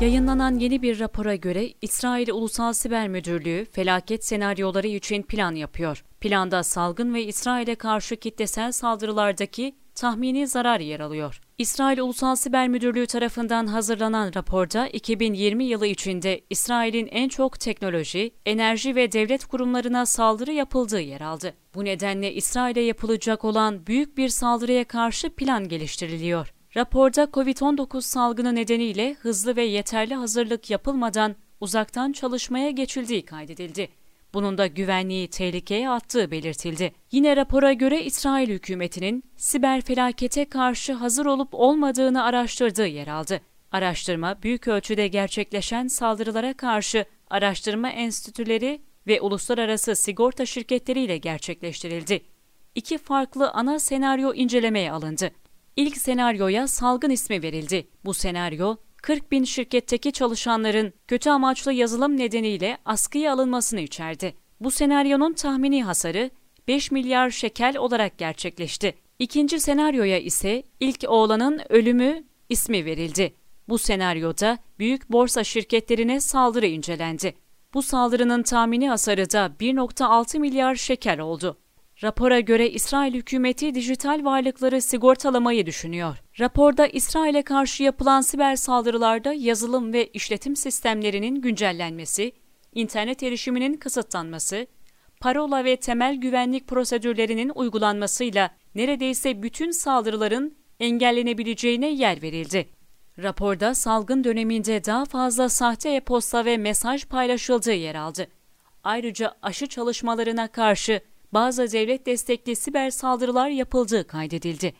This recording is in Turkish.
Yayınlanan yeni bir rapora göre İsrail Ulusal Siber Müdürlüğü felaket senaryoları için plan yapıyor. Planda salgın ve İsrail'e karşı kitlesel saldırılardaki tahmini zarar yer alıyor. İsrail Ulusal Siber Müdürlüğü tarafından hazırlanan raporda 2020 yılı içinde İsrail'in en çok teknoloji, enerji ve devlet kurumlarına saldırı yapıldığı yer aldı. Bu nedenle İsrail'e yapılacak olan büyük bir saldırıya karşı plan geliştiriliyor. Raporda COVID-19 salgını nedeniyle hızlı ve yeterli hazırlık yapılmadan uzaktan çalışmaya geçildiği kaydedildi. Bunun da güvenliği tehlikeye attığı belirtildi. Yine rapora göre İsrail hükümetinin siber felakete karşı hazır olup olmadığını araştırdığı yer aldı. Araştırma büyük ölçüde gerçekleşen saldırılara karşı araştırma enstitüleri ve uluslararası sigorta şirketleriyle gerçekleştirildi. İki farklı ana senaryo incelemeye alındı. İlk senaryoya salgın ismi verildi. Bu senaryo 40 bin şirketteki çalışanların kötü amaçlı yazılım nedeniyle askıya alınmasını içerdi. Bu senaryonun tahmini hasarı 5 milyar şekel olarak gerçekleşti. İkinci senaryoya ise ilk oğlanın ölümü ismi verildi. Bu senaryoda büyük borsa şirketlerine saldırı incelendi. Bu saldırının tahmini hasarı da 1.6 milyar şekel oldu. Rapora göre İsrail hükümeti dijital varlıkları sigortalamayı düşünüyor. Raporda İsrail'e karşı yapılan siber saldırılarda yazılım ve işletim sistemlerinin güncellenmesi, internet erişiminin kısıtlanması, parola ve temel güvenlik prosedürlerinin uygulanmasıyla neredeyse bütün saldırıların engellenebileceğine yer verildi. Raporda salgın döneminde daha fazla sahte e-posta ve mesaj paylaşıldığı yer aldı. Ayrıca aşı çalışmalarına karşı bazı devlet destekli siber saldırılar yapıldığı kaydedildi.